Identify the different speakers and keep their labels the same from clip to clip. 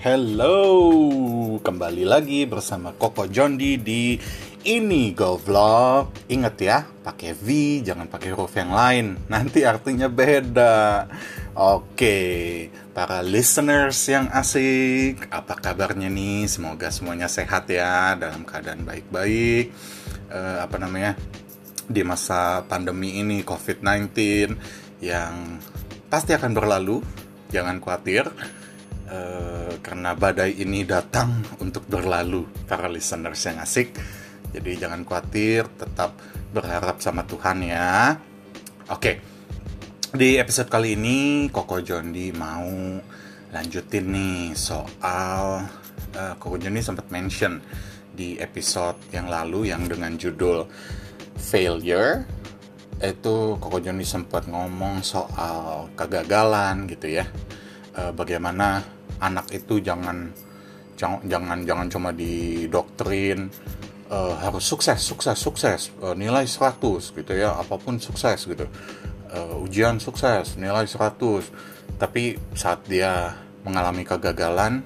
Speaker 1: Hello, kembali lagi bersama Koko Jondi di ini Go Vlog. Ingat ya, pakai V, jangan pakai huruf yang lain. Nanti artinya beda. Oke, para listeners yang asik, apa kabarnya nih? Semoga semuanya sehat ya, dalam keadaan baik-baik. Uh, apa namanya? Di masa pandemi ini COVID-19 yang pasti akan berlalu, jangan khawatir Eh, karena badai ini datang untuk berlalu para listeners yang asik. Jadi jangan khawatir tetap berharap sama Tuhan ya. Oke di episode kali ini Koko Jondi mau lanjutin nih soal uh, Koko Jondi sempat mention di episode yang lalu yang dengan judul failure. Itu Koko Jondi sempat ngomong soal kegagalan gitu ya. Uh, bagaimana anak itu jangan jangan jangan, cuma didoktrin uh, harus sukses sukses sukses uh, nilai 100 gitu ya apa pun sukses gitu uh, ujian sukses nilai 100 tapi saat dia mengalami kegagalan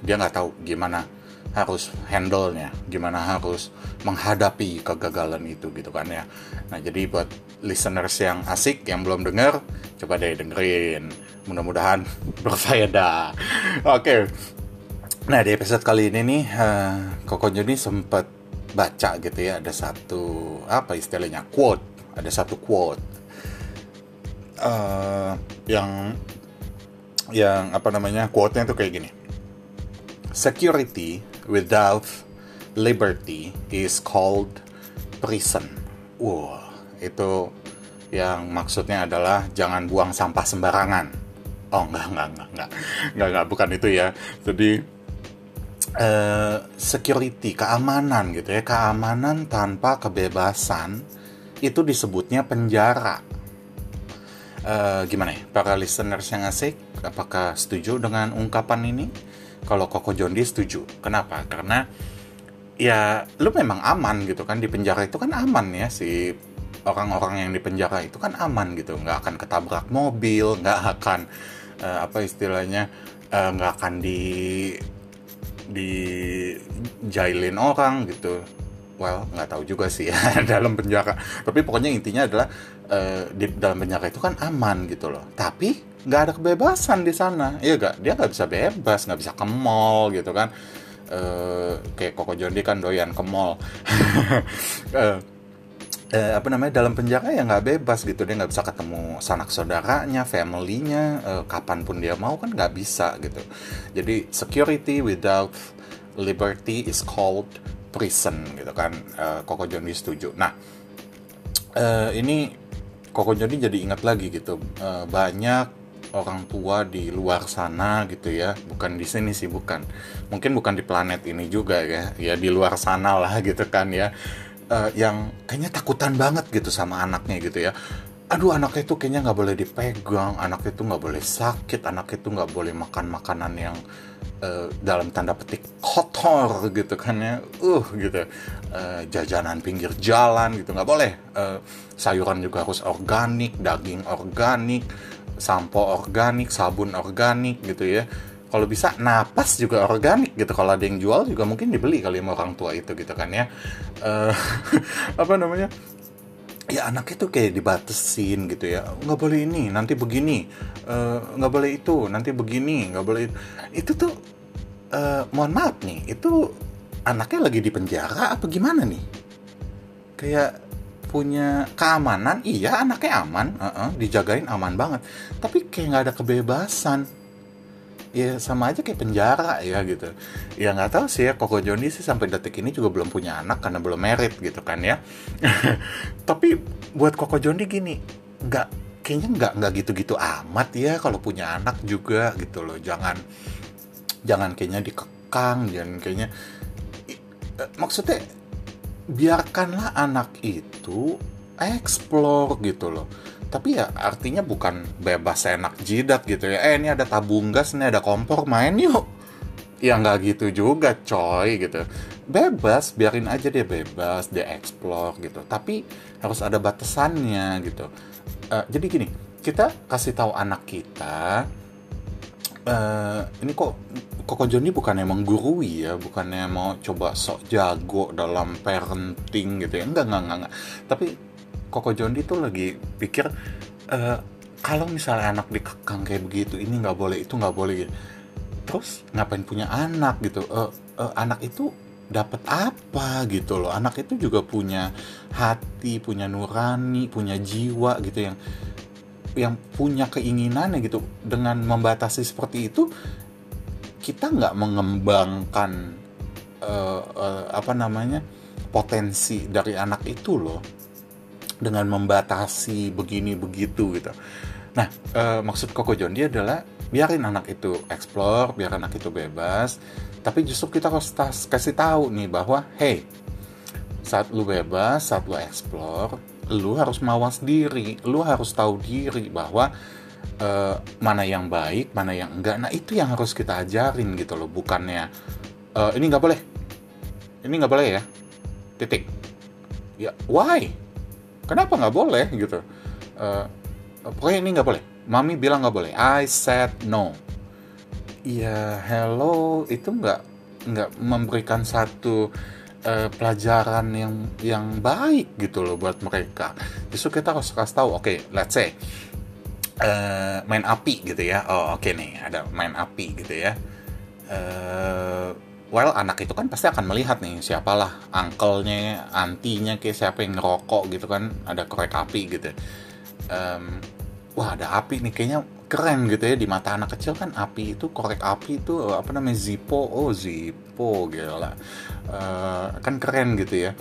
Speaker 1: dia nggak tahu gimana harus handle-nya, gimana harus menghadapi kegagalan itu gitu kan ya. Nah, jadi buat listeners yang asik yang belum dengar, coba deh dengerin. Mudah-mudahan berfaedah. Oke. Okay. Nah, di episode kali ini nih uh, Koko Joni sempat baca gitu ya, ada satu apa istilahnya quote, ada satu quote uh, yang yang apa namanya quote-nya tuh kayak gini. Security without liberty is called prison. Wah, itu yang maksudnya adalah jangan buang sampah sembarangan. Oh, enggak, enggak, enggak, enggak, enggak, enggak bukan itu ya. Jadi uh, security, keamanan gitu ya, keamanan tanpa kebebasan itu disebutnya penjara. Uh, gimana ya, para listeners yang asik, apakah setuju dengan ungkapan ini? kalau Koko Jondi setuju. Kenapa? Karena ya lu memang aman gitu kan di penjara itu kan aman ya si orang-orang yang di penjara itu kan aman gitu. Nggak akan ketabrak mobil nggak akan uh, apa istilahnya uh, nggak akan di di jailin orang gitu. Well nggak tahu juga sih ya dalam penjara. Tapi pokoknya intinya adalah uh, di dalam penjara itu kan aman gitu loh. Tapi nggak ada kebebasan di sana. Iya gak dia nggak bisa bebas nggak bisa ke mall gitu kan. Uh, kayak Koko Jondi kan doyan ke mall. Uh, uh, apa namanya dalam penjara ya nggak bebas gitu. Dia nggak bisa ketemu sanak saudaranya familynya uh, kapan pun dia mau kan nggak bisa gitu. Jadi security without liberty is called prison gitu kan. Uh, Koko setuju. Nah uh, ini Koko jadi ingat lagi gitu. Uh, banyak orang tua di luar sana gitu ya. Bukan di sini sih bukan. Mungkin bukan di planet ini juga ya. Ya di luar sana lah gitu kan ya uh, yang kayaknya takutan banget gitu sama anaknya gitu ya. Aduh anak itu kayaknya nggak boleh dipegang anak itu nggak boleh sakit anak itu nggak boleh makan makanan yang uh, dalam tanda petik kotor gitu kan ya. Uh gitu. Uh, jajanan pinggir jalan gitu nggak boleh. Uh, sayuran juga harus organik daging organik sampo organik, sabun organik gitu ya. Kalau bisa napas juga organik gitu. Kalau ada yang jual juga mungkin dibeli kali sama orang tua itu gitu kan ya. Uh, apa namanya? ya anak itu kayak dibatesin gitu ya. Nggak boleh ini nanti begini. Uh, nggak boleh itu nanti begini nggak boleh itu, itu tuh uh, mohon maaf nih itu anaknya lagi di penjara apa gimana nih? Kayak punya keamanan? Iya anaknya aman. Uh -uh, dijagain aman banget. Tapi kayak nggak ada kebebasan ya sama aja kayak penjara ya gitu. Ya nggak tahu sih ya Koko Joni sih sampai detik ini juga belum punya anak karena belum merit gitu kan ya. Tapi buat Koko Joni gini nggak kayaknya nggak nggak gitu-gitu amat ya kalau punya anak juga gitu loh. Jangan jangan kayaknya dikekang jangan kayaknya eh, maksudnya biarkanlah anak itu explore gitu loh tapi ya artinya bukan bebas enak jidat gitu ya. Eh ini ada tabung gas ini ada kompor main yuk. Ya nggak gitu juga coy gitu. Bebas biarin aja dia bebas dia explore gitu. Tapi harus ada batasannya gitu. Uh, jadi gini kita kasih tahu anak kita uh, ini kok Koko Joni bukannya menggurui ya, bukannya mau coba sok jago dalam parenting gitu ya, enggak enggak enggak, enggak. tapi Koko Joni tuh lagi pikir uh, kalau misalnya anak dikekang kayak begitu, ini nggak boleh, itu nggak boleh, gitu. terus ngapain punya anak gitu, uh, uh, anak itu dapat apa gitu loh, anak itu juga punya hati, punya nurani, punya jiwa gitu yang yang punya keinginan gitu. Dengan membatasi seperti itu kita nggak mengembangkan uh, uh, apa namanya potensi dari anak itu loh dengan membatasi begini begitu gitu. Nah uh, maksud Koko Jondi adalah biarin anak itu explore, biar anak itu bebas, tapi justru kita harus kasih tahu nih bahwa hey saat lu bebas, saat lu explore, lu harus mawas diri, lu harus tahu diri bahwa uh, mana yang baik, mana yang enggak. Nah itu yang harus kita ajarin gitu loh, bukannya uh, ini nggak boleh, ini nggak boleh ya, titik. Ya why? Kenapa nggak boleh gitu? Uh, pokoknya ini nggak boleh. Mami bilang nggak boleh. I said no. Ya hello itu nggak nggak memberikan satu uh, pelajaran yang yang baik gitu loh buat mereka. Justru kita harus kasih tahu, oke, okay, let's say uh, main api gitu ya. Oh oke okay nih, ada main api gitu ya. Uh, well anak itu kan pasti akan melihat nih siapalah angkelnya, antinya kayak siapa yang ngerokok gitu kan, ada korek api gitu. Um, wah ada api nih kayaknya keren gitu ya di mata anak kecil kan api itu korek api itu apa namanya Zippo oh Zippo gila. Uh, kan keren gitu ya.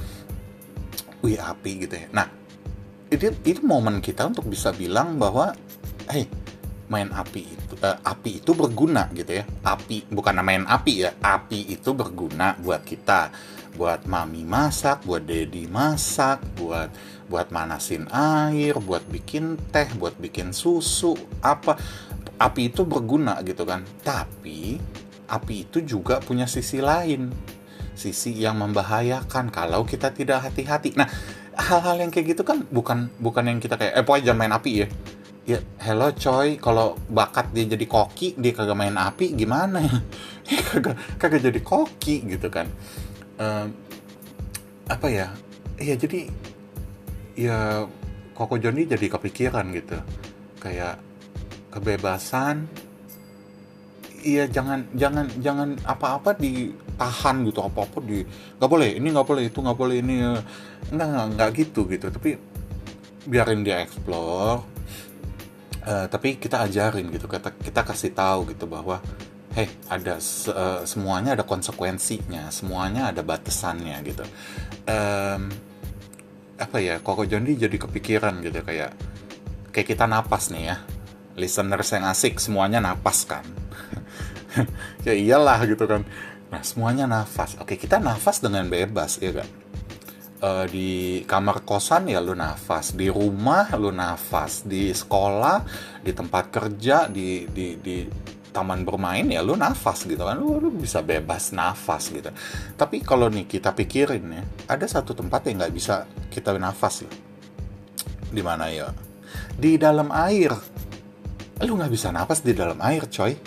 Speaker 1: Wih api gitu ya. Nah itu itu momen kita untuk bisa bilang bahwa hey main api itu uh, api itu berguna gitu ya api bukan main api ya api itu berguna buat kita buat mami masak buat daddy masak buat buat manasin air, buat bikin teh, buat bikin susu, apa api itu berguna gitu kan. Tapi api itu juga punya sisi lain. Sisi yang membahayakan kalau kita tidak hati-hati. Nah, hal-hal yang kayak gitu kan bukan bukan yang kita kayak eh pokoknya jangan main api ya. Ya, hello coy, kalau bakat dia jadi koki, dia kagak main api gimana ya? kagak kagak jadi koki gitu kan. Um, apa ya? Iya jadi ya Koko Joni jadi kepikiran gitu kayak kebebasan iya jangan jangan jangan apa-apa ditahan gitu apa-apa di nggak boleh ini nggak boleh itu nggak boleh ini nggak nggak nggak gitu gitu tapi biarin dia explore uh, tapi kita ajarin gitu kita kita kasih tahu gitu bahwa heh ada uh, semuanya ada konsekuensinya semuanya ada batasannya gitu. Um, apa ya Koko Jondi jadi kepikiran gitu kayak kayak kita napas nih ya listeners yang asik semuanya napas kan. Ya iyalah gitu kan. Nah semuanya nafas oke kita nafas dengan bebas ya kan uh, di kamar kosan ya lu nafas. Di rumah lu nafas. Di sekolah di tempat kerja di di di taman bermain ya lu nafas gitu kan. Lu, lu bisa bebas nafas gitu. Tapi kalau nih kita pikirin ya ada satu tempat yang nggak bisa kita nafas ya. Di mana ya? Di dalam air. Lu nggak bisa nafas di dalam air coy.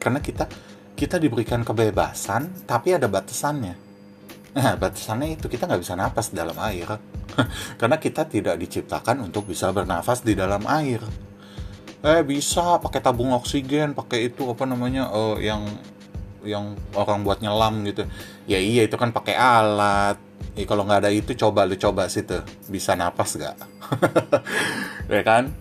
Speaker 1: Karena kita kita diberikan kebebasan tapi ada batasannya nah batasannya itu kita nggak bisa nafas dalam air. Karena kita tidak diciptakan untuk bisa bernafas di dalam air. Eh bisa pakai tabung oksigen pakai itu apa namanya uh, yang yang orang buat nyelam gitu. Ya iya itu kan pakai alat. Ya kalau nggak ada itu coba lu coba situ bisa napas gak ya kan?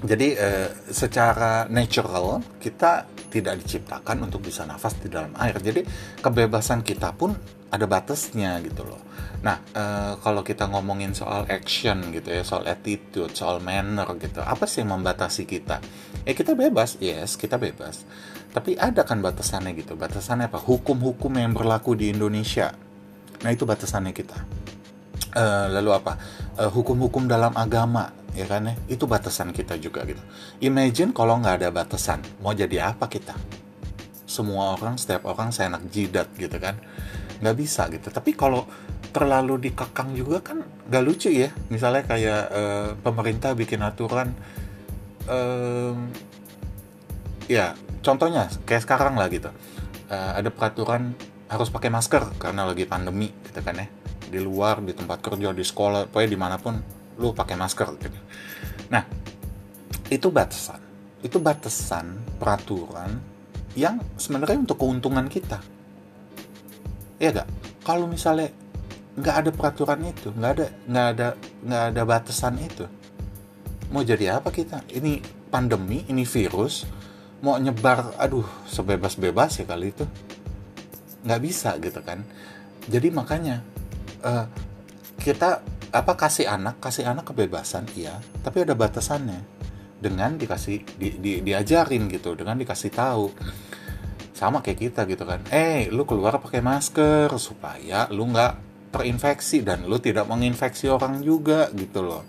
Speaker 1: Jadi uh, secara natural kita tidak diciptakan untuk bisa nafas di dalam air. Jadi kebebasan kita pun ada batasnya gitu loh Nah, e, kalau kita ngomongin soal action gitu ya, soal attitude, soal manner gitu, apa sih yang membatasi kita? Ya kita bebas, yes, kita bebas. Tapi ada kan batasannya gitu. Batasannya apa? Hukum-hukum yang berlaku di Indonesia. Nah, itu batasannya kita. E, lalu apa? eh, hukum-hukum dalam agama, ya kan ya? Itu batasan kita juga gitu. Imagine kalau nggak ada batasan, mau jadi apa kita? Semua orang, setiap orang saya enak jidat gitu kan. Nggak bisa gitu. Tapi kalau terlalu dikekang juga kan gak lucu ya. Misalnya kayak uh, pemerintah bikin aturan um, ya contohnya kayak sekarang lah gitu. Uh, ada peraturan harus pakai masker karena lagi pandemi gitu kan ya. Di luar di tempat kerja di sekolah pokoknya di mana pun lu pakai masker gitu. Nah itu batasan. Itu batasan peraturan yang sebenarnya untuk keuntungan kita. Ya gak kalau misalnya nggak ada peraturan itu nggak ada nggak ada nggak ada batasan itu mau jadi apa kita? Ini pandemi ini virus mau nyebar aduh sebebas-bebas ya kali itu. Nggak bisa gitu kan. Jadi makanya uh, kita apa kasih anak kasih anak kebebasan iya. Tapi ada batasannya dengan dikasih di, di, diajarin gitu dengan dikasih tahu. Sama kayak kita gitu kan eh lu keluar pakai masker supaya lu nggak terinfeksi dan lu tidak menginfeksi orang juga gitu loh.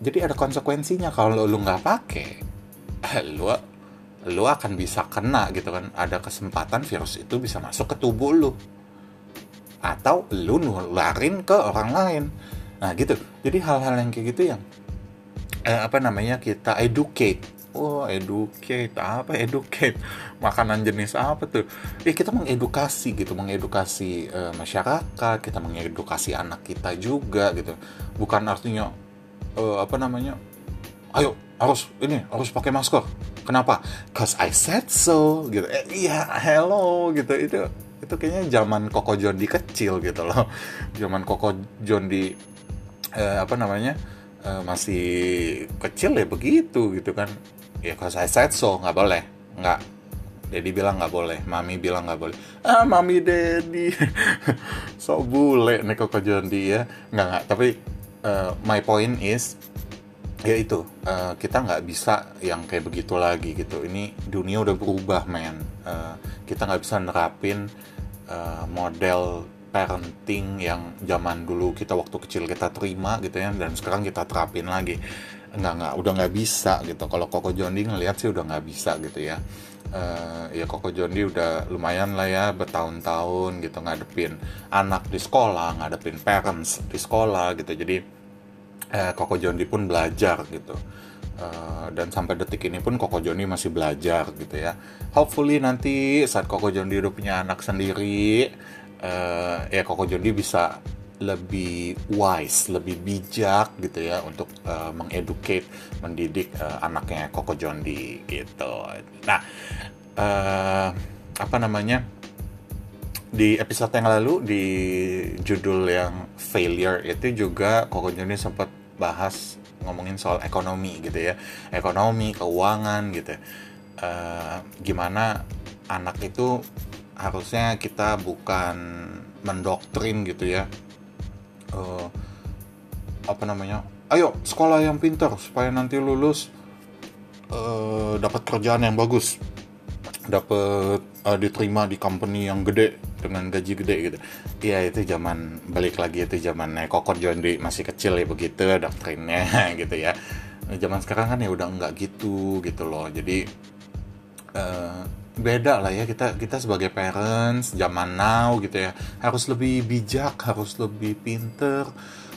Speaker 1: Jadi ada konsekuensinya kalau lu nggak pakai lu lu akan bisa kena gitu kan. Ada kesempatan virus itu bisa masuk ke tubuh lu. Atau lu nularin ke orang lain. Nah gitu. Jadi hal-hal yang kayak gitu yang eh, apa namanya kita educate. Oh educate. Apa educate? Makanan jenis apa tuh? Ya kita mengedukasi gitu mengedukasi uh, masyarakat kita mengedukasi anak kita juga gitu. Bukan artinya uh, apa namanya ayo harus ini harus pakai masker. Kenapa? Cause I said so gitu. Eh, iya hello gitu. Itu itu kayaknya zaman Koko John di kecil gitu loh. Zaman Koko John di eh, apa namanya eh, masih kecil ya begitu gitu kan. Ya cause I said so nggak boleh. Nggak. Dedi bilang nggak boleh, Mami bilang nggak boleh. Ah, Mami Dedi, so bule nih Koko Jondi ya. Nggak nggak, tapi uh, my point is ya itu uh, kita nggak bisa yang kayak begitu lagi gitu. Ini dunia udah berubah men. Uh, kita nggak bisa nerapin uh, model parenting yang zaman dulu kita waktu kecil kita terima gitu ya dan sekarang kita terapin lagi. Nggak nggak udah nggak bisa gitu. Kalau Koko Jondi ngelihat sih udah nggak bisa gitu ya. Uh, ya Koko Jondi udah lumayan lah ya bertahun-tahun gitu ngadepin anak di sekolah ngadepin parents di sekolah gitu. Jadi eh, Koko Jondi pun belajar gitu. Uh, dan sampai detik ini pun Koko Jondi masih belajar gitu ya. Hopefully nanti saat Koko Jondi udah punya anak sendiri uh, ya Koko Jondi bisa lebih wise, lebih bijak gitu ya untuk uh, mengeducate, mendidik uh, anaknya Koko Jondi gitu. Nah, uh, apa namanya? Di episode yang lalu di judul yang failure itu juga Koko Jondi sempat bahas ngomongin soal ekonomi gitu ya ekonomi keuangan gitu uh, gimana anak itu harusnya kita bukan mendoktrin gitu ya. Uh, apa namanya? Ayo sekolah yang pintar supaya nanti lulus uh, dapat kerjaan yang bagus. Dapat uh, diterima di company yang gede dengan gaji gede gitu. Ya itu zaman balik lagi itu zaman kokor Jondi masih kecil ya begitu doktrinnya gitu ya. Zaman sekarang kan ya udah nggak gitu gitu loh. Jadi uh, beda lah ya. Kita kita sebagai parents zaman now gitu ya harus lebih bijak harus lebih pinter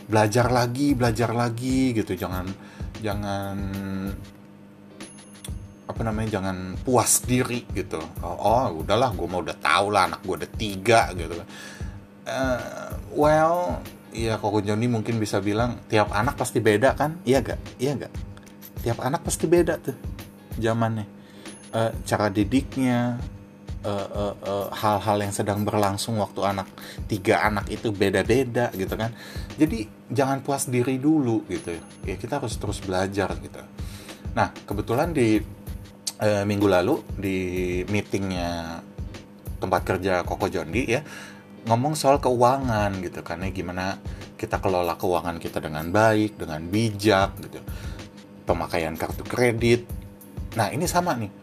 Speaker 1: belajar lagi belajar lagi gitu. Jangan jangan apa namanya jangan puas diri gitu. Oh, oh udahlah gue mau udah tau lah anak gue ada tiga gitu uh, well ya kok Joni mungkin bisa bilang tiap anak pasti beda kan? Iya gak iya gak tiap anak pasti beda tuh zamannya uh, cara didiknya hal-hal uh, uh, uh, yang sedang berlangsung waktu anak tiga anak itu beda-beda gitu kan. Jadi jangan puas diri dulu gitu ya. Kita harus terus belajar gitu. Nah kebetulan di uh, minggu lalu di meetingnya tempat kerja Koko Jondi ya ngomong soal keuangan gitu ya gimana kita kelola keuangan kita dengan baik dengan bijak gitu. Pemakaian kartu kredit. Nah ini sama nih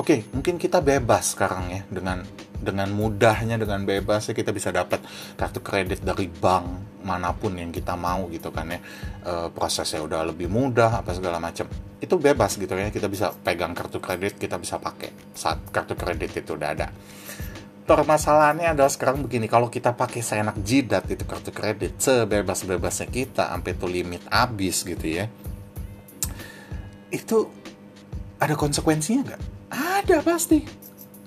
Speaker 1: oke mungkin kita bebas sekarang ya dengan dengan mudahnya dengan bebas ya kita bisa dapat kartu kredit dari bank mana pun yang kita mau gitu kan ya. E, prosesnya udah lebih mudah apa segala macam. Itu bebas gitu ya kita bisa pegang kartu kredit kita bisa pakai saat kartu kredit itu udah ada. Permasalahannya adalah sekarang begini kalau kita pakai seenak jidat itu kartu kredit sebebas-bebasnya kita sampai tuh limit habis gitu ya. Itu ada konsekuensinya nggak ada pasti.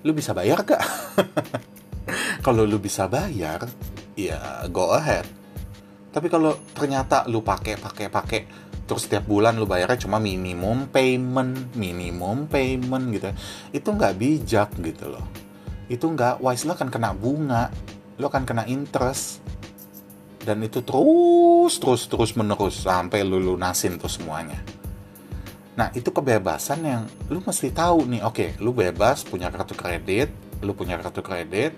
Speaker 1: Lu bisa bayar gak kalau lu bisa bayar ya go ahead. Tapi kalau ternyata lu pakai pakai pakai terus setiap bulan lu bayarnya cuma minimum payment minimum payment gitu itu nggak bijak gitu loh. Itu nggak wise. Lo akan kena bunga lo akan kena interest. Dan itu terus terus terus menerus sampai lu lunasin tuh semuanya nah itu kebebasan yang lu mesti tahu nih oke lu bebas punya kartu kredit lu punya kartu kredit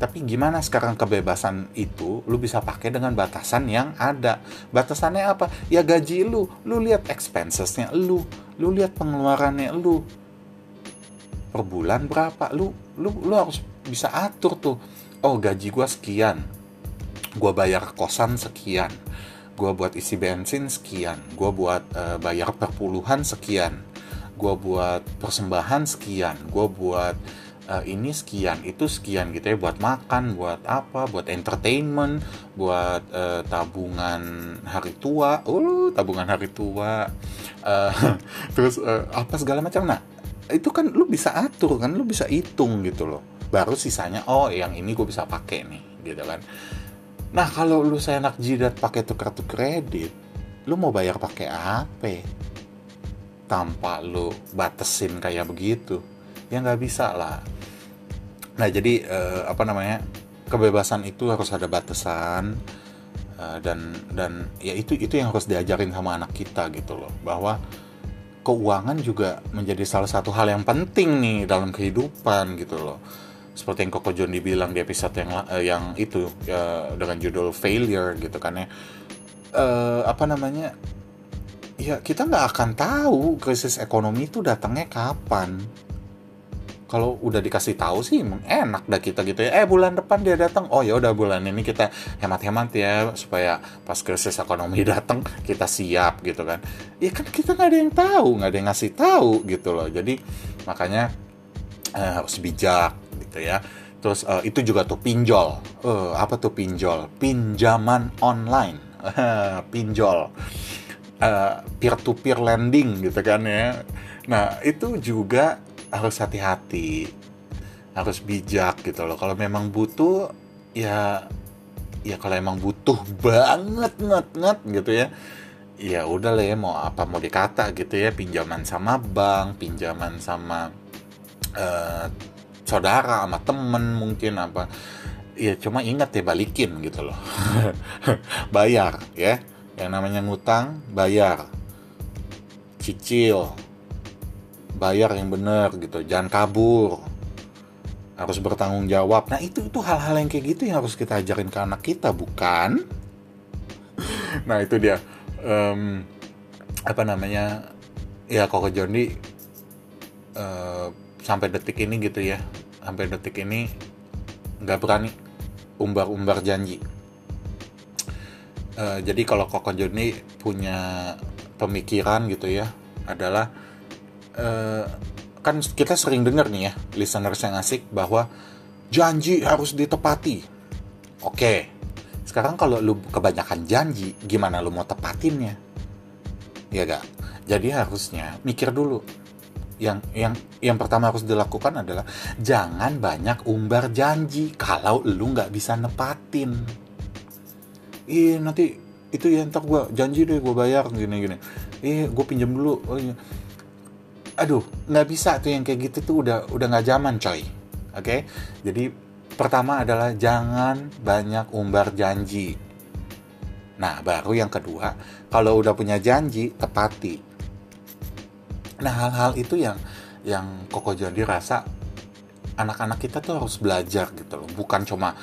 Speaker 1: tapi gimana sekarang kebebasan itu lu bisa pakai dengan batasan yang ada. Batasannya apa? Ya gaji lu. Lu lihat expensesnya lu. Lu lihat pengeluarannya lu. Per bulan berapa? Lu lu lu harus bisa atur tuh. Oh, gaji gua sekian. Gua bayar kosan sekian. Gua buat isi bensin sekian. Gua buat uh, bayar perpuluhan sekian. Gua buat persembahan sekian. Gua buat uh, ini sekian itu sekian gitu ya buat makan buat apa buat entertainment buat uh, tabungan hari tua uh tabungan hari tua uh, terus uh, apa segala macam nah itu kan lu bisa atur kan lu bisa hitung gitu loh baru sisanya oh yang ini gue bisa pakai nih gitu kan nah kalau lu saya enak jidat pakai tuh kartu kredit lu mau bayar pakai apa tanpa lu batesin kayak begitu ya nggak bisa lah. Nah jadi uh, apa namanya kebebasan itu harus ada batasan uh, dan dan ya itu itu yang harus diajarin sama anak kita gitu loh bahwa keuangan juga menjadi salah satu hal yang penting nih dalam kehidupan gitu loh seperti yang Koko John dibilang di episode yang uh, yang itu uh, dengan judul failure gitu kan ya. Uh, apa namanya? Ya kita nggak akan tahu krisis ekonomi itu datangnya kapan. Kalau udah dikasih tahu sih enak dah kita gitu ya. Eh bulan depan dia datang. Oh ya udah bulan ini kita hemat-hemat ya supaya pas krisis ekonomi datang kita siap gitu kan. Ya kan kita nggak ada yang tahu nggak ada yang ngasih tahu gitu loh. Jadi makanya eh, harus bijak gitu ya. Terus uh, itu juga tuh pinjol. Uh, apa tuh pinjol? Pinjaman online. Pinjol. Uh, peer to peer lending gitu kan ya. Nah itu juga harus hati-hati. Harus bijak gitu loh. Kalau memang butuh ya ya kalau emang butuh banget nget nget gitu ya. Ya udah lah ya mau apa mau dikata gitu ya. Pinjaman sama bank pinjaman sama uh, saudara sama temen mungkin apa. Ya cuma ingat ya balikin gitu loh. Bayar ya. Yang namanya ngutang bayar. Cicil. Bayar yang benar gitu. Jangan kabur. Harus bertanggung jawab. Nah itu itu hal-hal yang kayak gitu yang harus kita ajarin ke anak kita bukan? Nah itu dia. Um, apa namanya? Ya kok Jondi uh, sampai detik ini gitu ya sampai detik ini nggak berani umbar-umbar janji uh, jadi kalau Koko Joni punya pemikiran gitu ya adalah uh, kan kita sering dengar nih ya listeners yang asik bahwa janji harus ditepati. Oke, sekarang kalau lu kebanyakan janji, gimana lu mau tepatinnya? Ya gak? Jadi harusnya mikir dulu. Yang yang yang pertama harus dilakukan adalah jangan banyak umbar janji kalau lu nggak bisa nepatin. Iya nanti itu ya entar gue janji deh gue bayar gini gini. Iya gue pinjam dulu. Oh iya aduh nggak bisa tuh yang kayak gitu tuh udah udah nggak zaman coy oke okay? jadi pertama adalah jangan banyak umbar janji nah baru yang kedua kalau udah punya janji tepati nah hal-hal itu yang yang Koko Jondi rasa anak-anak kita tuh harus belajar gitu loh bukan cuma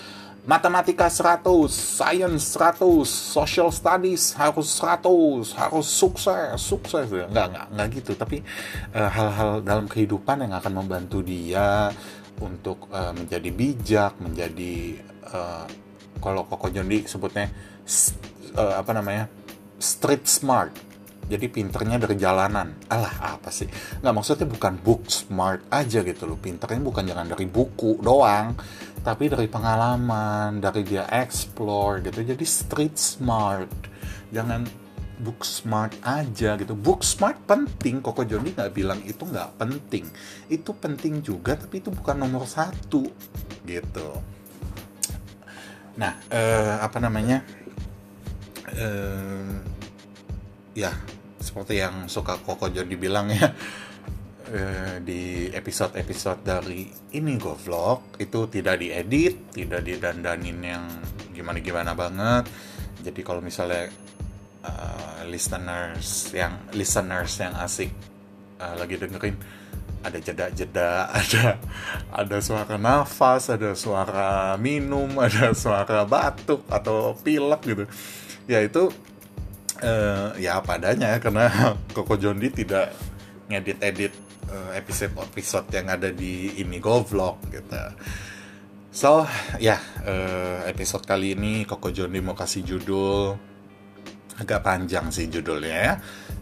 Speaker 1: matematika 100, science 100, social studies harus 100, harus sukses, sukses. Enggak, enggak, enggak gitu. Tapi eh, hal-hal uh, dalam kehidupan yang akan membantu dia untuk uh, menjadi bijak, menjadi uh, kalau Koko Jondi sebutnya uh, apa namanya? street smart. Jadi pinternya dari jalanan. Alah, apa sih? Nggak maksudnya bukan book smart aja gitu loh. Pinternya bukan jangan dari buku doang tapi dari pengalaman dari dia explore gitu. Jadi street smart. Jangan book smart aja gitu. Book smart penting. Koko Jondi nggak bilang itu nggak penting. Itu penting juga tapi itu bukan nomor satu gitu. Nah eh, apa namanya? Eh, ya seperti yang suka Koko Jondi bilang ya eh, di episode-episode dari ini go vlog itu tidak diedit tidak didandanin yang gimana-gimana banget jadi kalau misalnya uh, listeners yang listeners yang asik uh, lagi dengerin ada jeda-jeda, ada ada suara nafas, ada suara minum, ada suara batuk atau pilek gitu. Ya itu uh, ya apa adanya karena Koko Jondi tidak ngedit-edit uh, episode-episode yang ada di ini Go Vlog gitu. So, ya, uh, episode kali ini Koko Jondi mau kasih judul agak panjang sih judulnya ya.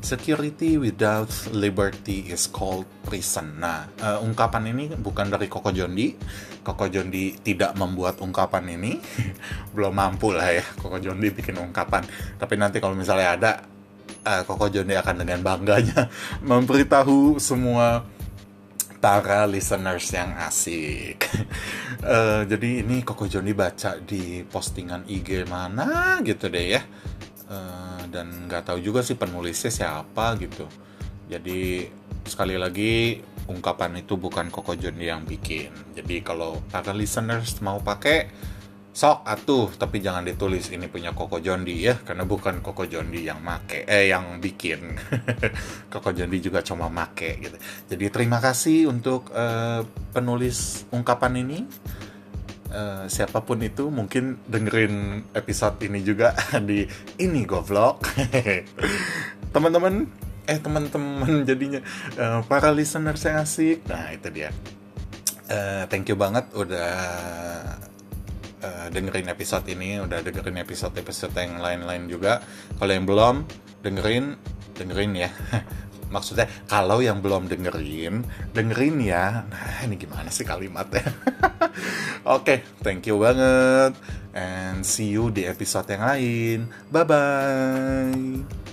Speaker 1: Security without liberty is called prison. Nah, uh, ungkapan ini bukan dari Koko Jondi. Koko Jondi tidak membuat ungkapan ini. Belum mampu lah ya Koko Jondi bikin ungkapan. Tapi nanti kalau misalnya ada, uh, Koko Jondi akan dengan bangganya memberitahu semua para listeners yang asik. uh, jadi ini Koko Joni baca di postingan IG mana gitu deh ya. Uh, dan nggak tahu juga sih penulisnya siapa gitu. Jadi sekali lagi ungkapan itu bukan Koko Joni yang bikin. Jadi kalau para listeners mau pakai sok atuh. Tapi jangan ditulis ini punya Koko Jondi ya. Karena bukan Koko Jondi yang make eh yang bikin. Koko Jondi juga cuma make gitu. Jadi terima kasih untuk uh, penulis ungkapan ini uh, siapa pun itu mungkin dengerin episode ini juga di ini go vlog teman-teman eh teman-teman jadinya uh, para listener saya asik nah itu dia uh, thank you banget udah uh, dengerin episode ini, udah dengerin episode-episode yang lain-lain juga. Kalau yang belum, dengerin, dengerin ya. Maksudnya kalau yang belum dengerin, dengerin ya. Nah, ini gimana sih kalimatnya? Oke, okay, thank you banget. And see you di episode yang lain. Bye-bye.